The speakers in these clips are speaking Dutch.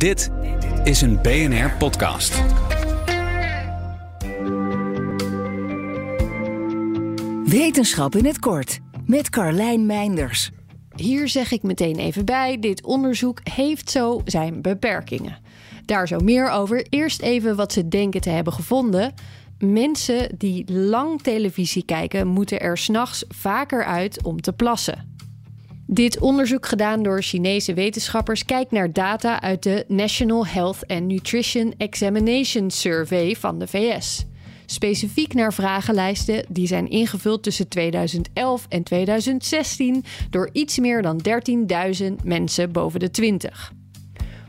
Dit is een BNR podcast. Wetenschap in het kort met Carlijn Meinders. Hier zeg ik meteen even bij: dit onderzoek heeft zo zijn beperkingen. Daar zo meer over. Eerst even wat ze denken te hebben gevonden. Mensen die lang televisie kijken, moeten er s'nachts vaker uit om te plassen. Dit onderzoek gedaan door Chinese wetenschappers kijkt naar data uit de National Health and Nutrition Examination Survey van de VS. Specifiek naar vragenlijsten die zijn ingevuld tussen 2011 en 2016 door iets meer dan 13.000 mensen boven de 20.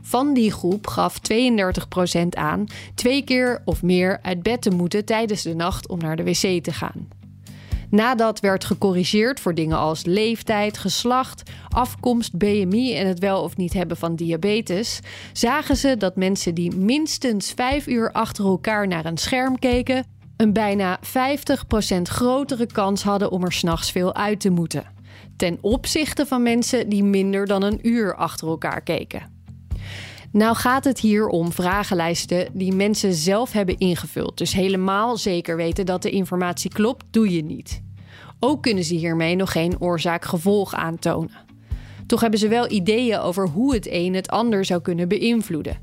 Van die groep gaf 32% aan twee keer of meer uit bed te moeten tijdens de nacht om naar de wc te gaan. Nadat werd gecorrigeerd voor dingen als leeftijd, geslacht, afkomst, BMI en het wel of niet hebben van diabetes, zagen ze dat mensen die minstens vijf uur achter elkaar naar een scherm keken, een bijna 50% grotere kans hadden om er s'nachts veel uit te moeten. Ten opzichte van mensen die minder dan een uur achter elkaar keken. Nou gaat het hier om vragenlijsten die mensen zelf hebben ingevuld. Dus helemaal zeker weten dat de informatie klopt, doe je niet. Ook kunnen ze hiermee nog geen oorzaak-gevolg aantonen. Toch hebben ze wel ideeën over hoe het een het ander zou kunnen beïnvloeden.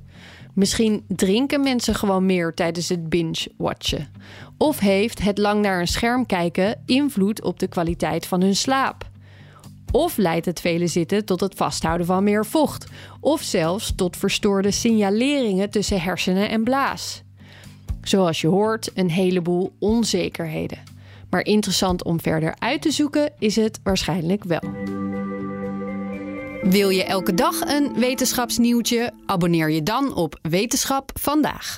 Misschien drinken mensen gewoon meer tijdens het binge-watchen. Of heeft het lang naar een scherm kijken invloed op de kwaliteit van hun slaap? Of leidt het vele zitten tot het vasthouden van meer vocht, of zelfs tot verstoorde signaleringen tussen hersenen en blaas. Zoals je hoort, een heleboel onzekerheden. Maar interessant om verder uit te zoeken is het waarschijnlijk wel. Wil je elke dag een wetenschapsnieuwtje? Abonneer je dan op Wetenschap vandaag.